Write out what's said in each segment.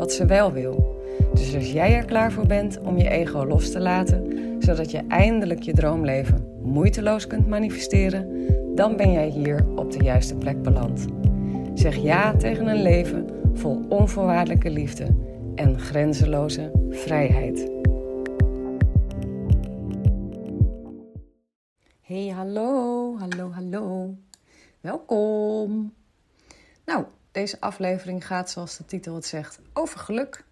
wat ze wel wil. Dus als jij er klaar voor bent om je ego los te laten, zodat je eindelijk je droomleven moeiteloos kunt manifesteren, dan ben jij hier op de juiste plek beland. Zeg ja tegen een leven vol onvoorwaardelijke liefde en grenzeloze vrijheid. Hey, hallo, hallo, hallo. Welkom. Nou, deze aflevering gaat, zoals de titel het zegt, over geluk.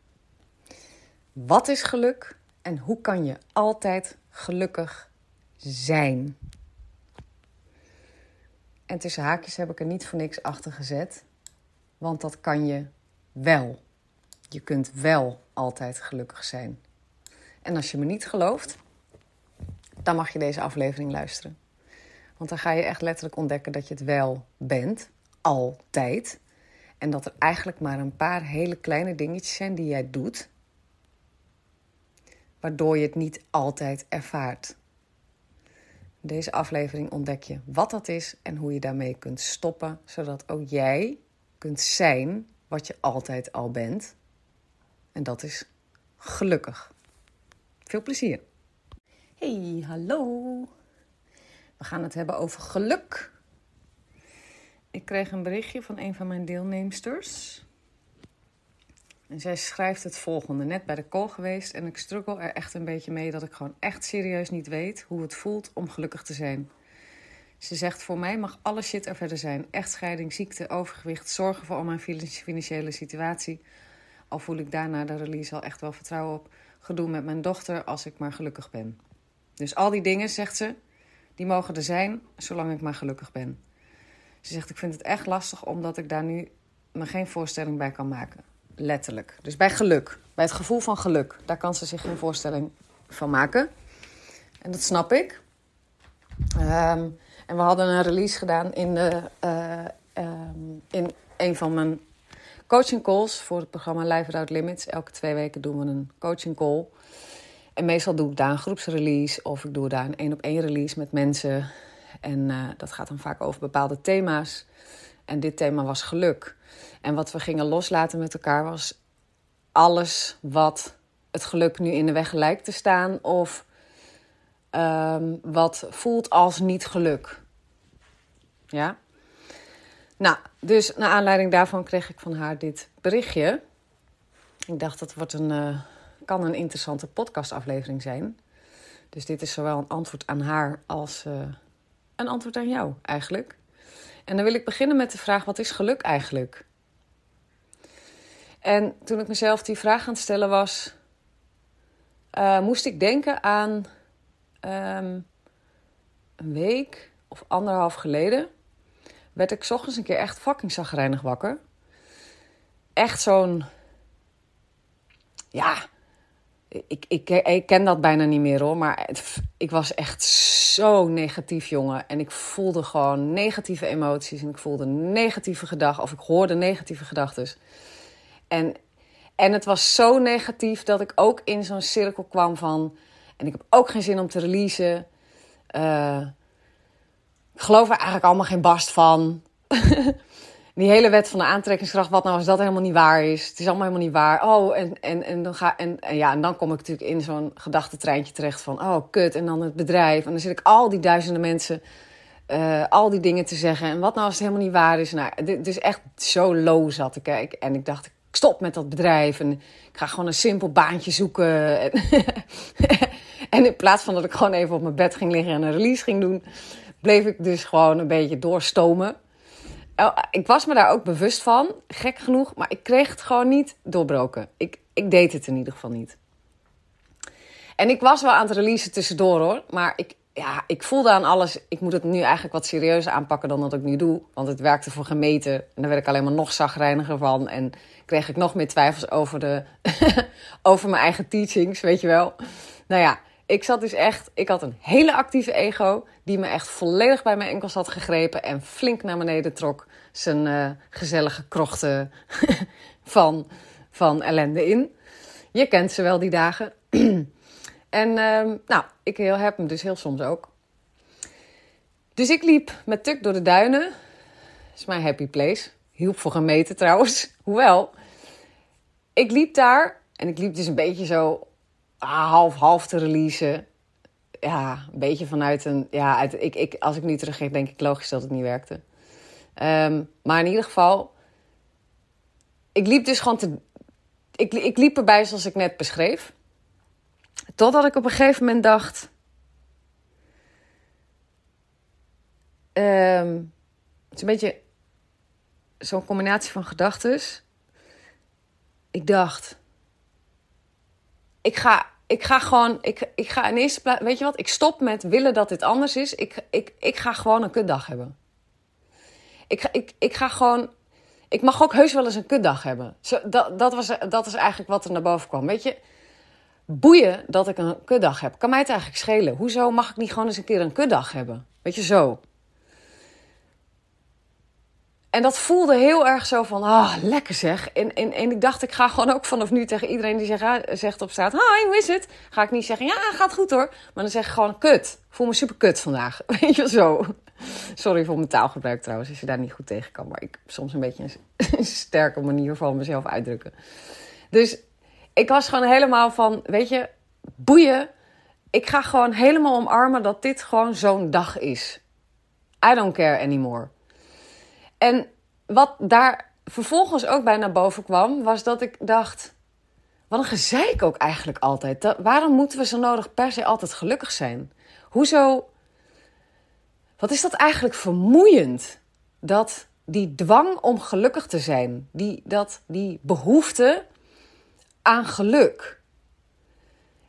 Wat is geluk en hoe kan je altijd gelukkig zijn? En tussen haakjes heb ik er niet voor niks achter gezet, want dat kan je wel. Je kunt wel altijd gelukkig zijn. En als je me niet gelooft, dan mag je deze aflevering luisteren. Want dan ga je echt letterlijk ontdekken dat je het wel bent, altijd. En dat er eigenlijk maar een paar hele kleine dingetjes zijn die jij doet, waardoor je het niet altijd ervaart. In deze aflevering ontdek je wat dat is en hoe je daarmee kunt stoppen, zodat ook jij kunt zijn wat je altijd al bent. En dat is gelukkig. Veel plezier. Hey, hallo. We gaan het hebben over geluk. Ik kreeg een berichtje van een van mijn deelnemsters. En zij schrijft het volgende. Net bij de call geweest en ik struggle er echt een beetje mee dat ik gewoon echt serieus niet weet hoe het voelt om gelukkig te zijn. Ze zegt: Voor mij mag alle shit er verder zijn. Echtscheiding, ziekte, overgewicht, zorgen voor al mijn financiële situatie. Al voel ik daarna de release al echt wel vertrouwen op. Gedoe met mijn dochter als ik maar gelukkig ben. Dus al die dingen, zegt ze, die mogen er zijn zolang ik maar gelukkig ben. Ze zegt: Ik vind het echt lastig omdat ik daar nu me geen voorstelling bij kan maken. Letterlijk. Dus bij geluk, bij het gevoel van geluk, daar kan ze zich geen voorstelling van maken. En dat snap ik. Um, en we hadden een release gedaan in, de, uh, um, in een van mijn coaching calls voor het programma Live Without Limits. Elke twee weken doen we een coaching call. En meestal doe ik daar een groepsrelease of ik doe daar een één op één release met mensen. En uh, dat gaat dan vaak over bepaalde thema's. En dit thema was geluk. En wat we gingen loslaten met elkaar was alles wat het geluk nu in de weg lijkt te staan. Of um, wat voelt als niet geluk. Ja? Nou, dus naar aanleiding daarvan kreeg ik van haar dit berichtje. Ik dacht dat wordt een, uh, kan een interessante podcastaflevering zijn. Dus dit is zowel een antwoord aan haar als uh, een antwoord aan jou eigenlijk. En dan wil ik beginnen met de vraag: wat is geluk eigenlijk? En toen ik mezelf die vraag aan het stellen was, uh, moest ik denken aan um, een week of anderhalf geleden. Werd ik ochtends een keer echt fucking zagrijnig wakker. Echt zo'n. Ja, ik, ik, ik ken dat bijna niet meer hoor. Maar ik was echt zo negatief, jongen. En ik voelde gewoon negatieve emoties. En ik voelde negatieve gedachten. Of ik hoorde negatieve gedachten. En, en het was zo negatief dat ik ook in zo'n cirkel kwam van. En ik heb ook geen zin om te releasen. Uh, ik geloof er eigenlijk allemaal geen bast van. die hele wet van de aantrekkingskracht, wat nou als dat helemaal niet waar is. Het is allemaal helemaal niet waar. Oh, en, en, en, dan, ga, en, ja, en dan kom ik natuurlijk in zo'n gedachtentreintje terecht van... oh, kut, en dan het bedrijf. En dan zit ik al die duizenden mensen uh, al die dingen te zeggen. En wat nou als het helemaal niet waar is? Nou, het is echt zo low zat ik. kijken. En ik dacht, ik stop met dat bedrijf. En ik ga gewoon een simpel baantje zoeken. En, en in plaats van dat ik gewoon even op mijn bed ging liggen en een release ging doen... bleef ik dus gewoon een beetje doorstomen... Oh, ik was me daar ook bewust van, gek genoeg, maar ik kreeg het gewoon niet doorbroken. Ik, ik deed het in ieder geval niet. En ik was wel aan het releasen tussendoor hoor, maar ik, ja, ik voelde aan alles. Ik moet het nu eigenlijk wat serieuzer aanpakken dan dat ik nu doe. Want het werkte voor gemeten. En daar werd ik alleen maar nog zagrijniger van. En kreeg ik nog meer twijfels over, de over mijn eigen teachings, weet je wel. Nou ja, ik zat dus echt. Ik had een hele actieve ego. Die me echt volledig bij mijn enkels had gegrepen. En flink naar beneden trok. Zijn uh, gezellige krochten van, van ellende in. Je kent ze wel die dagen. En uh, nou, ik heb hem dus heel soms ook. Dus ik liep met Tuk door de duinen. Dat is mijn happy place. Hielp voor gemeten trouwens. Hoewel, ik liep daar en ik liep dus een beetje zo half-half te releasen. Ja, een beetje vanuit een. Ja, uit, ik, ik, als ik nu teruggeef, denk ik logisch dat het niet werkte. Um, maar in ieder geval, ik liep dus gewoon te. Ik, ik liep erbij zoals ik net beschreef. Totdat ik op een gegeven moment dacht. Um, het is een beetje zo'n combinatie van gedachten. Ik dacht. Ik ga, ik ga gewoon. Ik, ik ga in eerste plaats. Weet je wat? Ik stop met willen dat dit anders is. Ik, ik, ik ga gewoon een kutdag hebben. Ik, ga, ik, ik ga gewoon. Ik mag ook heus wel eens een kutdag hebben. Zo, dat, dat, was, dat is eigenlijk wat er naar boven kwam. Weet je boeien dat ik een kuddag heb. Kan mij het eigenlijk schelen? Hoezo mag ik niet gewoon eens een keer een kuddag hebben? Weet je, zo. En dat voelde heel erg zo van, ah, lekker zeg. En, en, en ik dacht, ik ga gewoon ook vanaf nu tegen iedereen die zegt, zegt op straat... Hi, hoe is het? Ga ik niet zeggen, ja, gaat goed hoor. Maar dan zeg ik gewoon, kut. Voel me super kut vandaag. Weet je, zo. Sorry voor mijn taalgebruik trouwens, als je daar niet goed tegen kan. Maar ik soms een beetje een sterke manier van mezelf uitdrukken. Dus ik was gewoon helemaal van, weet je, boeien. Ik ga gewoon helemaal omarmen dat dit gewoon zo'n dag is. I don't care anymore. En wat daar vervolgens ook bij naar boven kwam, was dat ik dacht: wat een gezeik ook eigenlijk altijd. waarom moeten we zo nodig per se altijd gelukkig zijn? Hoezo? Wat is dat eigenlijk vermoeiend? Dat die dwang om gelukkig te zijn, die, dat, die behoefte aan geluk.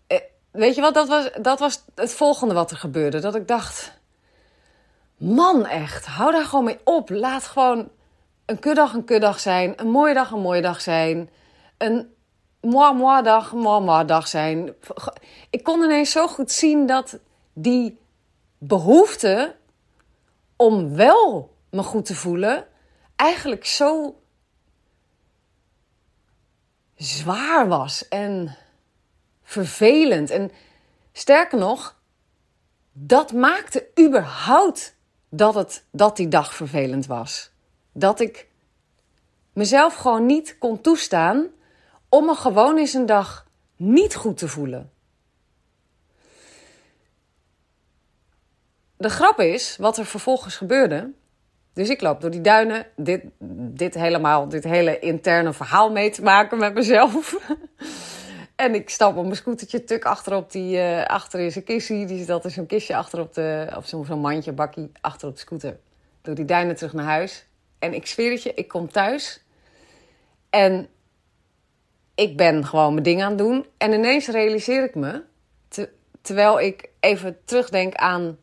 Eh, weet je wat, dat was, dat was het volgende wat er gebeurde. Dat ik dacht, man echt, hou daar gewoon mee op. Laat gewoon een kuddag een kuddag zijn, een mooie dag een mooie dag zijn, een moi moi dag moi moi dag zijn. Ik kon ineens zo goed zien dat die behoefte om wel me goed te voelen eigenlijk zo zwaar was en vervelend. En sterker nog, dat maakte überhaupt dat, het, dat die dag vervelend was. Dat ik mezelf gewoon niet kon toestaan om me gewoon eens een dag niet goed te voelen. De grap is, wat er vervolgens gebeurde, dus ik loop door die duinen, dit, dit helemaal, dit hele interne verhaal mee te maken met mezelf. en ik stap op mijn scootertje tuk achter op die, uh, achter in zijn kistje. Die zit altijd zo'n kistje achter op de, of zo'n mandje, bakkie, achter op de scooter. Door die duinen terug naar huis. En ik zweer het je, ik kom thuis. En ik ben gewoon mijn ding aan het doen. En ineens realiseer ik me, terwijl ik even terugdenk aan...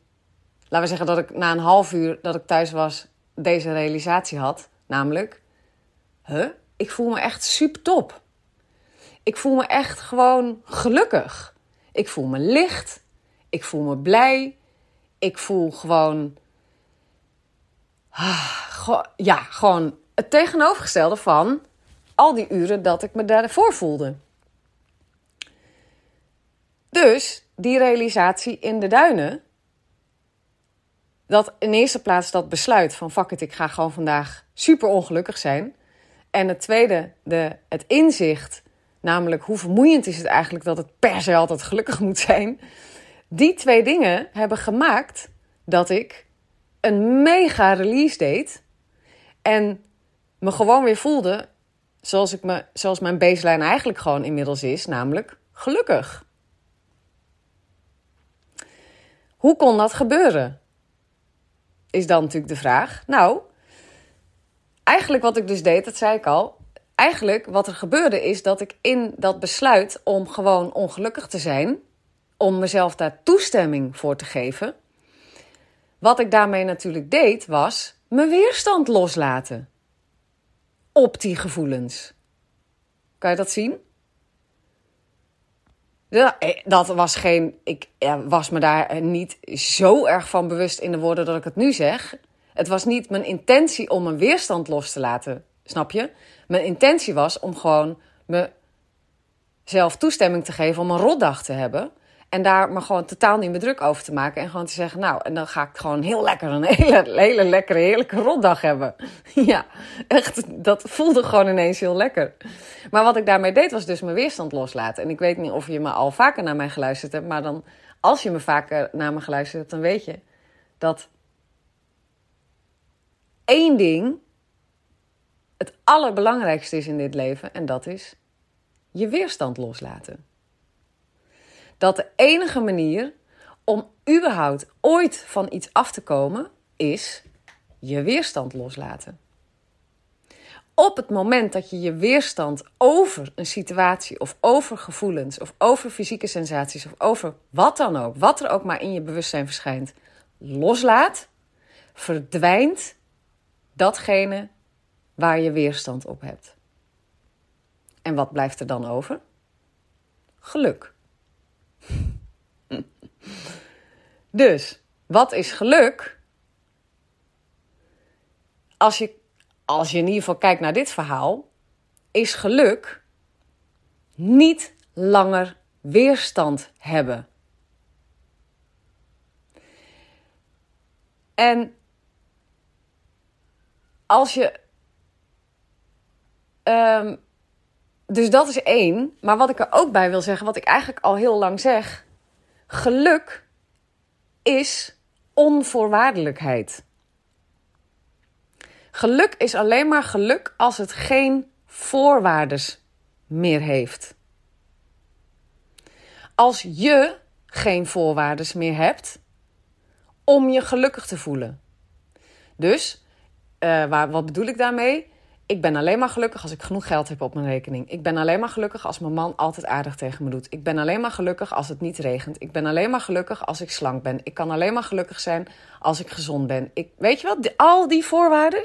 Laten we zeggen dat ik na een half uur dat ik thuis was deze realisatie had. Namelijk, huh? ik voel me echt super top. Ik voel me echt gewoon gelukkig. Ik voel me licht. Ik voel me blij. Ik voel gewoon. Ah, ja, gewoon het tegenovergestelde van al die uren dat ik me daarvoor voelde. Dus die realisatie in de duinen dat in eerste plaats dat besluit van fuck it, ik ga gewoon vandaag super ongelukkig zijn. En het tweede, de, het inzicht, namelijk hoe vermoeiend is het eigenlijk dat het per se altijd gelukkig moet zijn. Die twee dingen hebben gemaakt dat ik een mega release deed. En me gewoon weer voelde zoals, ik me, zoals mijn baseline eigenlijk gewoon inmiddels is, namelijk gelukkig. Hoe kon dat gebeuren? Is dan natuurlijk de vraag. Nou, eigenlijk wat ik dus deed, dat zei ik al. Eigenlijk wat er gebeurde is dat ik in dat besluit om gewoon ongelukkig te zijn, om mezelf daar toestemming voor te geven. Wat ik daarmee natuurlijk deed, was mijn weerstand loslaten op die gevoelens. Kan je dat zien? Eh, dat was geen. Ik was me daar niet zo erg van bewust in de woorden dat ik het nu zeg. Het was niet mijn intentie om mijn weerstand los te laten, snap je? Mijn intentie was om gewoon mezelf toestemming te geven om een rotdag te hebben. En daar maar gewoon totaal niet meer druk over te maken. En gewoon te zeggen, nou, en dan ga ik gewoon heel lekker een hele, hele lekkere, heerlijke rotdag hebben. ja, echt, dat voelde gewoon ineens heel lekker. Maar wat ik daarmee deed, was dus mijn weerstand loslaten. En ik weet niet of je me al vaker naar mij geluisterd hebt. Maar dan, als je me vaker naar me geluisterd hebt, dan weet je dat één ding het allerbelangrijkste is in dit leven. En dat is je weerstand loslaten dat de enige manier om überhaupt ooit van iets af te komen is je weerstand loslaten. Op het moment dat je je weerstand over een situatie of over gevoelens of over fysieke sensaties of over wat dan ook, wat er ook maar in je bewustzijn verschijnt, loslaat, verdwijnt datgene waar je weerstand op hebt. En wat blijft er dan over? Geluk. Dus, wat is geluk? Als je, als je in ieder geval kijkt naar dit verhaal, is geluk niet langer weerstand hebben. En als je. Um, dus dat is één. Maar wat ik er ook bij wil zeggen, wat ik eigenlijk al heel lang zeg. Geluk is onvoorwaardelijkheid. Geluk is alleen maar geluk als het geen voorwaardes meer heeft. Als je geen voorwaardes meer hebt om je gelukkig te voelen. Dus, uh, waar, wat bedoel ik daarmee? Ik ben alleen maar gelukkig als ik genoeg geld heb op mijn rekening. Ik ben alleen maar gelukkig als mijn man altijd aardig tegen me doet. Ik ben alleen maar gelukkig als het niet regent. Ik ben alleen maar gelukkig als ik slank ben. Ik kan alleen maar gelukkig zijn als ik gezond ben. Ik, weet je wat? al die voorwaarden,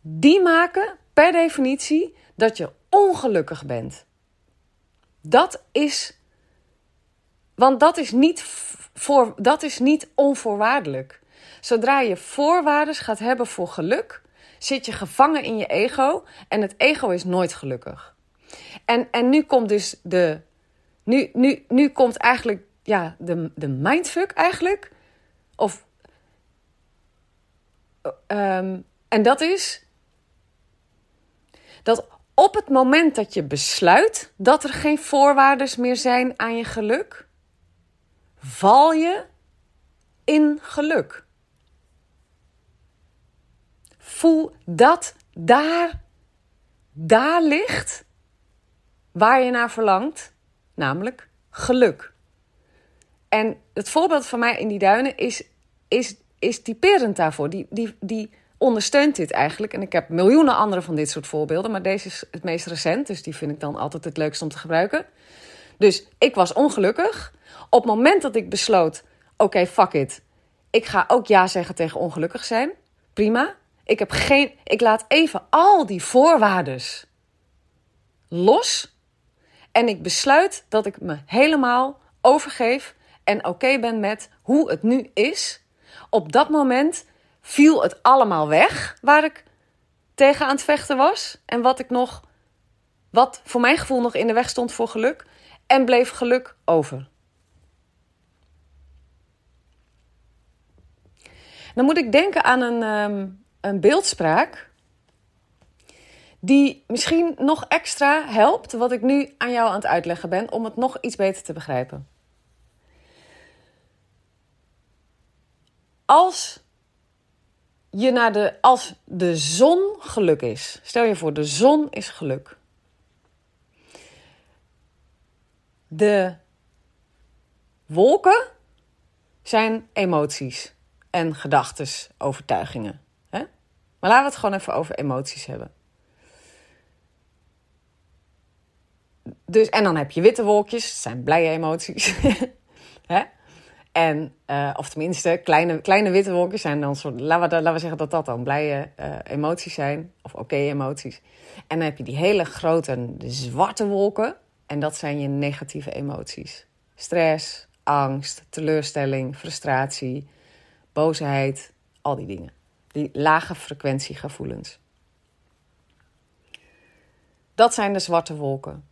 die maken per definitie dat je ongelukkig bent. Dat is, want dat is niet, voor, dat is niet onvoorwaardelijk. Zodra je voorwaarden gaat hebben voor geluk, zit je gevangen in je ego en het ego is nooit gelukkig. En, en nu komt dus de. Nu, nu, nu komt eigenlijk ja, de, de mindfuck eigenlijk. Of. Um, en dat is. Dat op het moment dat je besluit dat er geen voorwaarden meer zijn aan je geluk, val je in geluk. Voel dat daar, daar ligt waar je naar verlangt, namelijk geluk. En het voorbeeld van mij in die duinen is, is, is typerend daarvoor. Die, die, die ondersteunt dit eigenlijk. En ik heb miljoenen andere van dit soort voorbeelden, maar deze is het meest recent, dus die vind ik dan altijd het leukst om te gebruiken. Dus ik was ongelukkig. Op het moment dat ik besloot: oké, fuck it. Ik ga ook ja zeggen tegen ongelukkig zijn. Prima. Ik, heb geen, ik laat even al die voorwaarden los. En ik besluit dat ik me helemaal overgeef en oké ben met hoe het nu is. Op dat moment viel het allemaal weg waar ik tegen aan het vechten was. En wat ik nog, wat voor mijn gevoel nog in de weg stond voor geluk. En bleef geluk over. Dan moet ik denken aan een, ehm, een beeldspraak die misschien nog extra helpt wat ik nu aan jou aan het uitleggen ben om het nog iets beter te begrijpen. Als je naar de als de zon geluk is. Stel je voor de zon is geluk. De wolken zijn emoties en gedachten, overtuigingen. Maar laten we het gewoon even over emoties hebben. dus, en dan heb je witte wolkjes, dat zijn blije emoties. Hè? En, uh, of tenminste, kleine, kleine witte wolkjes zijn dan soort, laten we, laten we zeggen dat dat dan blije uh, emoties zijn, of oké emoties. En dan heb je die hele grote zwarte wolken, en dat zijn je negatieve emoties. Stress, angst, teleurstelling, frustratie, boosheid, al die dingen. Die lage frequentiegevoelens. Dat zijn de zwarte wolken.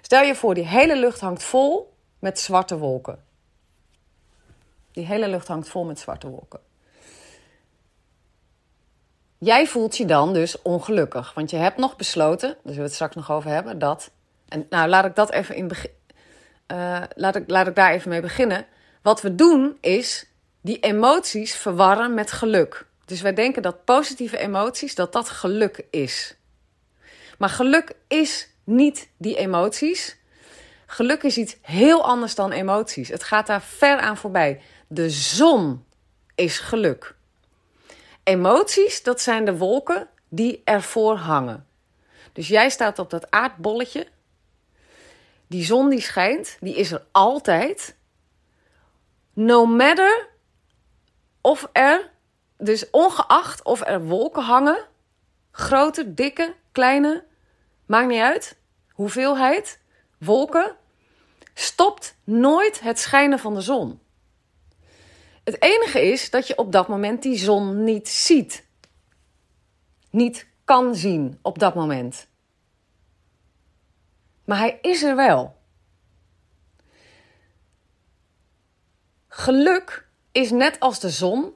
Stel je voor, die hele lucht hangt vol met zwarte wolken. Die hele lucht hangt vol met zwarte wolken. Jij voelt je dan dus ongelukkig, want je hebt nog besloten, daar zullen we het straks nog over hebben, dat. En nou, laat ik dat even in begin. Uh, laat, ik, laat ik daar even mee beginnen. Wat we doen is die emoties verwarren met geluk. Dus wij denken dat positieve emoties, dat dat geluk is. Maar geluk is niet die emoties. Geluk is iets heel anders dan emoties. Het gaat daar ver aan voorbij. De zon is geluk. Emoties, dat zijn de wolken die ervoor hangen. Dus jij staat op dat aardbolletje. Die zon die schijnt, die is er altijd. No matter of er, dus ongeacht of er wolken hangen, grote, dikke, kleine, maakt niet uit, hoeveelheid, wolken, stopt nooit het schijnen van de zon. Het enige is dat je op dat moment die zon niet ziet. Niet kan zien op dat moment. Maar hij is er wel. Geluk is net als de zon,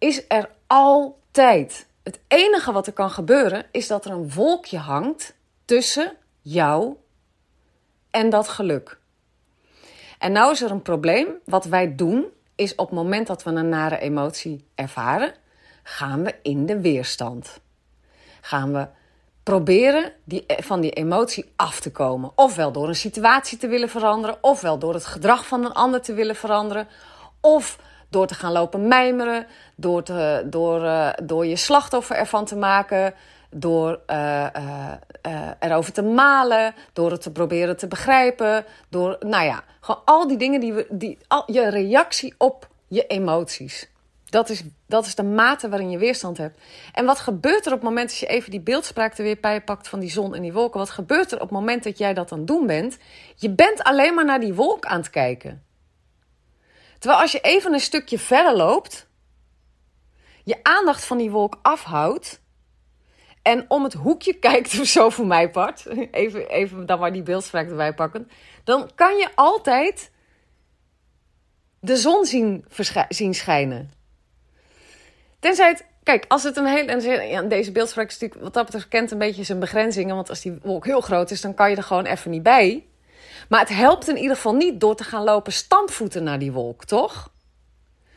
is er altijd. Het enige wat er kan gebeuren is dat er een wolkje hangt tussen jou en dat geluk. En nou is er een probleem. Wat wij doen is op het moment dat we een nare emotie ervaren, gaan we in de weerstand. Gaan we proberen die, van die emotie af te komen. Ofwel door een situatie te willen veranderen, ofwel door het gedrag van een ander te willen veranderen, of door te gaan lopen mijmeren, door, te, door, uh, door je slachtoffer ervan te maken, door uh, uh, erover te malen, door het te proberen te begrijpen, door, nou ja, gewoon al die dingen die we, die, al, je reactie op je emoties. Dat is, dat is de mate waarin je weerstand hebt. En wat gebeurt er op het moment als je even die beeldspraak er weer bij pakt van die zon en die wolken? Wat gebeurt er op het moment dat jij dat aan het doen bent? Je bent alleen maar naar die wolk aan het kijken. Terwijl als je even een stukje verder loopt, je aandacht van die wolk afhoudt en om het hoekje kijkt of zo voor mij part, even, even dan maar die beeldspraak erbij pakken, dan kan je altijd de zon zien, zien schijnen. Tenzij het, kijk, als het een hele, en deze beeldspraak is natuurlijk wat dat betreft kent een beetje zijn begrenzingen, want als die wolk heel groot is, dan kan je er gewoon even niet bij. Maar het helpt in ieder geval niet door te gaan lopen stampvoeten naar die wolk, toch?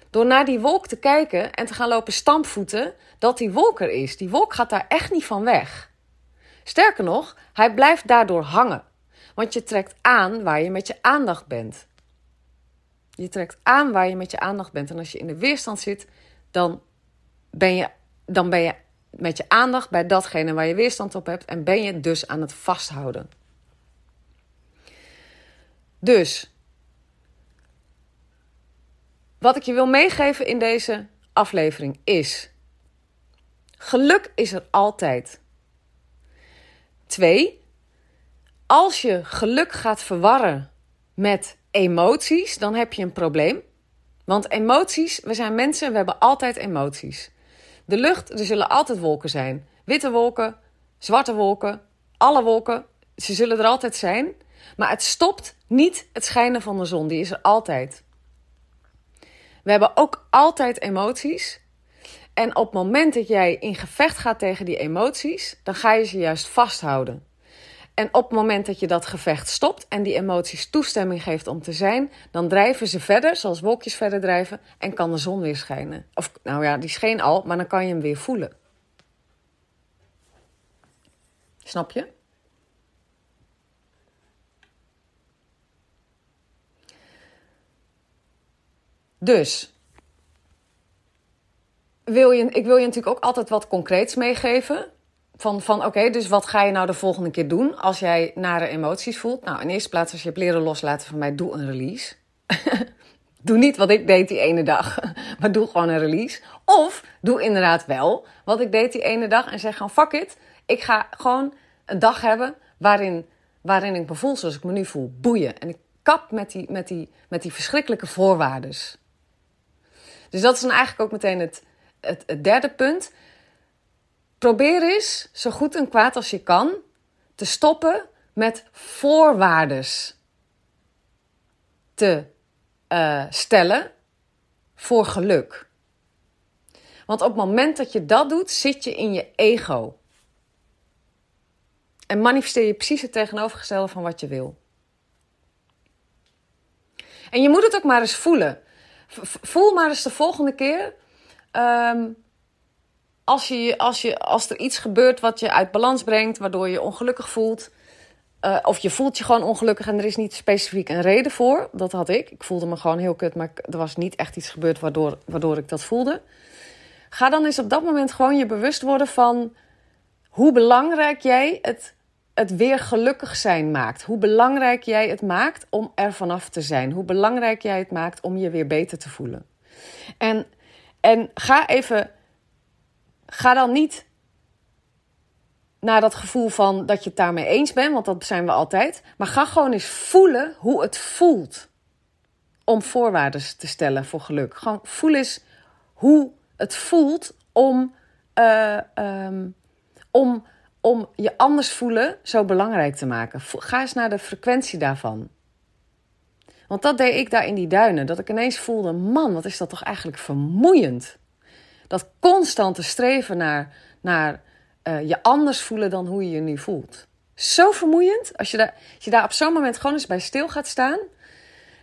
Door naar die wolk te kijken en te gaan lopen stampvoeten dat die wolk er is. Die wolk gaat daar echt niet van weg. Sterker nog, hij blijft daardoor hangen. Want je trekt aan waar je met je aandacht bent. Je trekt aan waar je met je aandacht bent. En als je in de weerstand zit, dan ben je, dan ben je met je aandacht bij datgene waar je weerstand op hebt. En ben je dus aan het vasthouden. Dus, wat ik je wil meegeven in deze aflevering is: geluk is er altijd. Twee, als je geluk gaat verwarren met emoties, dan heb je een probleem. Want emoties, we zijn mensen, we hebben altijd emoties. De lucht, er zullen altijd wolken zijn. Witte wolken, zwarte wolken, alle wolken, ze zullen er altijd zijn. Maar het stopt niet het schijnen van de zon, die is er altijd. We hebben ook altijd emoties. En op het moment dat jij in gevecht gaat tegen die emoties, dan ga je ze juist vasthouden. En op het moment dat je dat gevecht stopt en die emoties toestemming geeft om te zijn, dan drijven ze verder, zoals wolkjes verder drijven, en kan de zon weer schijnen. Of nou ja, die scheen al, maar dan kan je hem weer voelen. Snap je? Dus, wil je, ik wil je natuurlijk ook altijd wat concreets meegeven van, van oké, dus wat ga je nou de volgende keer doen als jij nare emoties voelt? Nou, in eerste plaats, als je hebt leren loslaten van mij, doe een release. doe niet wat ik deed die ene dag, maar doe gewoon een release. Of doe inderdaad wel wat ik deed die ene dag en zeg gewoon fuck it. Ik ga gewoon een dag hebben waarin, waarin ik me voel zoals ik me nu voel. Boeien. En ik kap met die, met die, met die verschrikkelijke voorwaarden. Dus dat is dan eigenlijk ook meteen het, het, derde punt. Probeer eens, zo goed en kwaad als je kan, te stoppen met voorwaardes te uh, stellen voor geluk. Want op het moment dat je dat doet, zit je in je ego. En manifesteer je precies het tegenovergestelde van wat je wil. En je moet het ook maar eens voelen. Voel maar eens de volgende keer. Um, als, je, als, je, als er iets gebeurt wat je uit balans brengt, waardoor je ongelukkig voelt. Uh, of je voelt je gewoon ongelukkig en er is niet specifiek een reden voor. Dat had ik. Ik voelde me gewoon heel kut, maar er was niet echt iets gebeurd waardoor, waardoor ik dat voelde. Ga dan eens op dat moment gewoon je bewust worden van hoe belangrijk jij het, het weer gelukkig zijn maakt. Hoe belangrijk jij het maakt om er vanaf te zijn. Hoe belangrijk jij het maakt om je weer beter te voelen. En, en ga even ga dan niet naar dat gevoel van dat je het daarmee eens bent, want dat zijn we altijd. Maar ga gewoon eens voelen hoe het voelt om voorwaarden te stellen voor geluk. Gewoon voel eens hoe het voelt om, uh, om, om je anders voelen zo belangrijk te maken. Ga eens naar de frequentie daarvan. Want dat deed ik daar in die duinen. Dat ik ineens voelde: man, wat is dat toch eigenlijk vermoeiend dat constante streven naar, naar uh, je anders voelen dan hoe je je nu voelt. Zo vermoeiend. Als je daar, als je daar op zo'n moment gewoon eens bij stil gaat staan,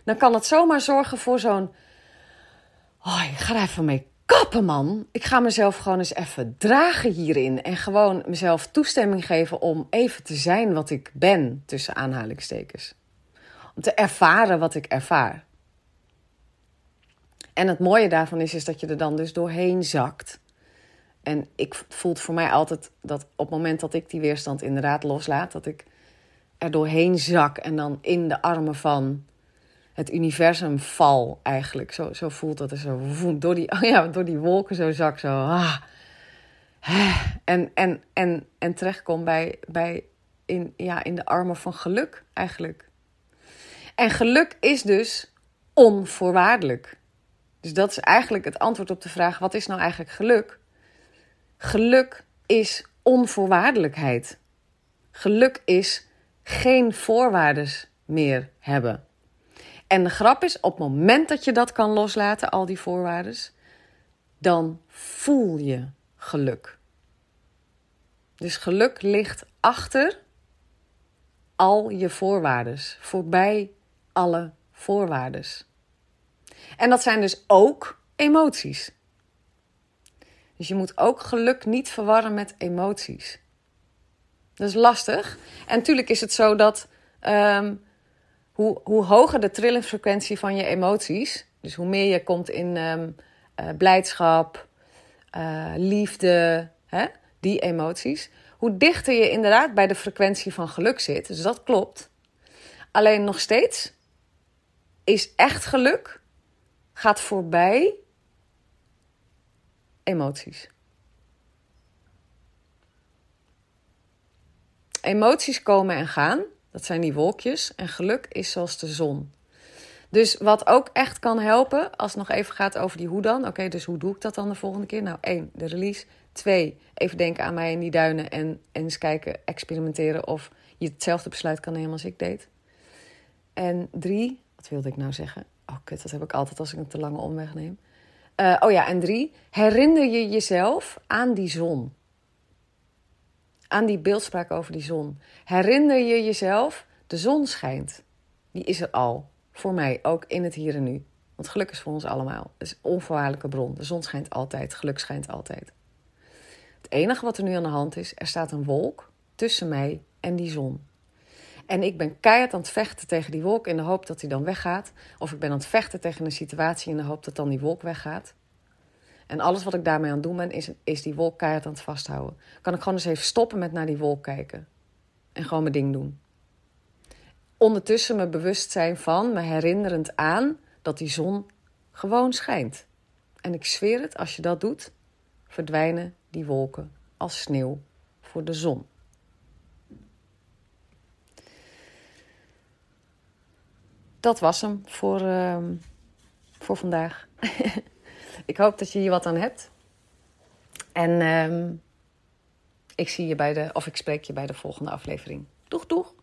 dan kan het zomaar zorgen voor zo'n. Oh, ik ga er even mee kappen, man. Ik ga mezelf gewoon eens even dragen hierin. En gewoon mezelf toestemming geven om even te zijn wat ik ben, tussen aanhalingstekens. Om te ervaren wat ik ervaar. En het mooie daarvan is, is dat je er dan dus doorheen zakt. En ik voel voor mij altijd dat op het moment dat ik die weerstand inderdaad loslaat, dat ik er doorheen zak en dan in de armen van het universum val eigenlijk. Zo, zo voelt dat zo door die, oh ja, door die wolken zo zak zo. Ah, en, en, en, en terechtkom bij, bij in, ja, in de armen van geluk eigenlijk. En geluk is dus onvoorwaardelijk. Dus dat is eigenlijk het antwoord op de vraag: wat is nou eigenlijk geluk? Geluk is onvoorwaardelijkheid. Geluk is geen voorwaarden meer hebben. En de grap is, op het moment dat je dat kan loslaten, al die voorwaarden, dan voel je geluk. Dus geluk ligt achter al je voorwaarden, voorbij alle voorwaarden. En dat zijn dus ook emoties. Dus je moet ook geluk niet verwarren met emoties. Dat is lastig. En natuurlijk is het zo dat ehm, hoe, hoe hoger de trillingsfrequentie van je emoties, dus hoe meer je komt in um, uh, blijdschap, uh, liefde, hè, die emoties, hoe dichter je inderdaad bij de frequentie van geluk zit. Dus dat klopt. Alleen nog steeds is echt geluk gaat voorbij emoties. Emoties komen en gaan, dat zijn die wolkjes. En geluk is zoals de zon. Dus wat ook echt kan helpen, als het nog even gaat over die hoe dan. Oké, dus hoe doe ik dat dan de volgende keer? Nou, één, de release. Twee, even denken aan mij in die duinen en, en eens kijken, experimenteren of je hetzelfde besluit kan nemen als ik deed. En drie, wat wilde ik nou zeggen? Oh, kut, dat heb ik altijd als ik een te lange omweg neem. Uh, oh ja, en drie. Herinner je jezelf aan die zon. Aan die beeldspraak over die zon. Herinner je jezelf, de zon schijnt. Die is er al. Voor mij, ook in het hier en nu. Want geluk is voor ons allemaal. Het is een onvoorwaardelijke bron. De zon schijnt altijd, geluk schijnt altijd. Het enige wat er nu aan de hand is, er staat een wolk tussen mij en die zon. En ik ben keihard aan het vechten tegen die wolk in de hoop dat hij dan weggaat. Of ik ben aan het vechten tegen een situatie in de hoop dat dan die wolk weggaat. En alles wat ik daarmee aan het doen ben, is, is die wolk aan het vasthouden. Kan ik gewoon eens even stoppen met naar die wolk kijken. En gewoon mijn ding doen. Ondertussen me bewust zijn van, me herinnerend aan dat die zon gewoon schijnt. En ik zweer het, als je dat doet, verdwijnen die wolken als sneeuw voor de zon. Dat was hem voor, uh, voor vandaag. ik hoop dat je hier wat aan hebt. En uh, ik zie je bij de, of ik spreek je bij de volgende aflevering. Doeg, doeg!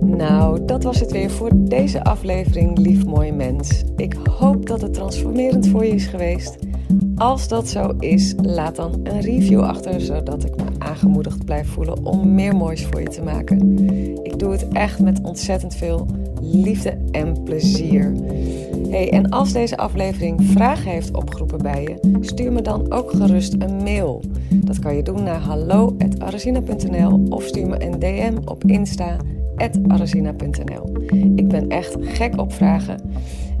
Nou, dat was het weer voor deze aflevering, lief mooie mens. Ik hoop dat het transformerend voor je is geweest. Als dat zo is, laat dan een review achter, zodat ik me aangemoedigd blijf voelen om meer moois voor je te maken. Ik doe het echt met ontzettend veel liefde en plezier. Hey, en als deze aflevering vragen heeft opgeroepen bij je, stuur me dan ook gerust een mail. Dat kan je doen naar hallo.arazina.nl of stuur me een DM op Insta arazina.nl. Ik ben echt gek op vragen.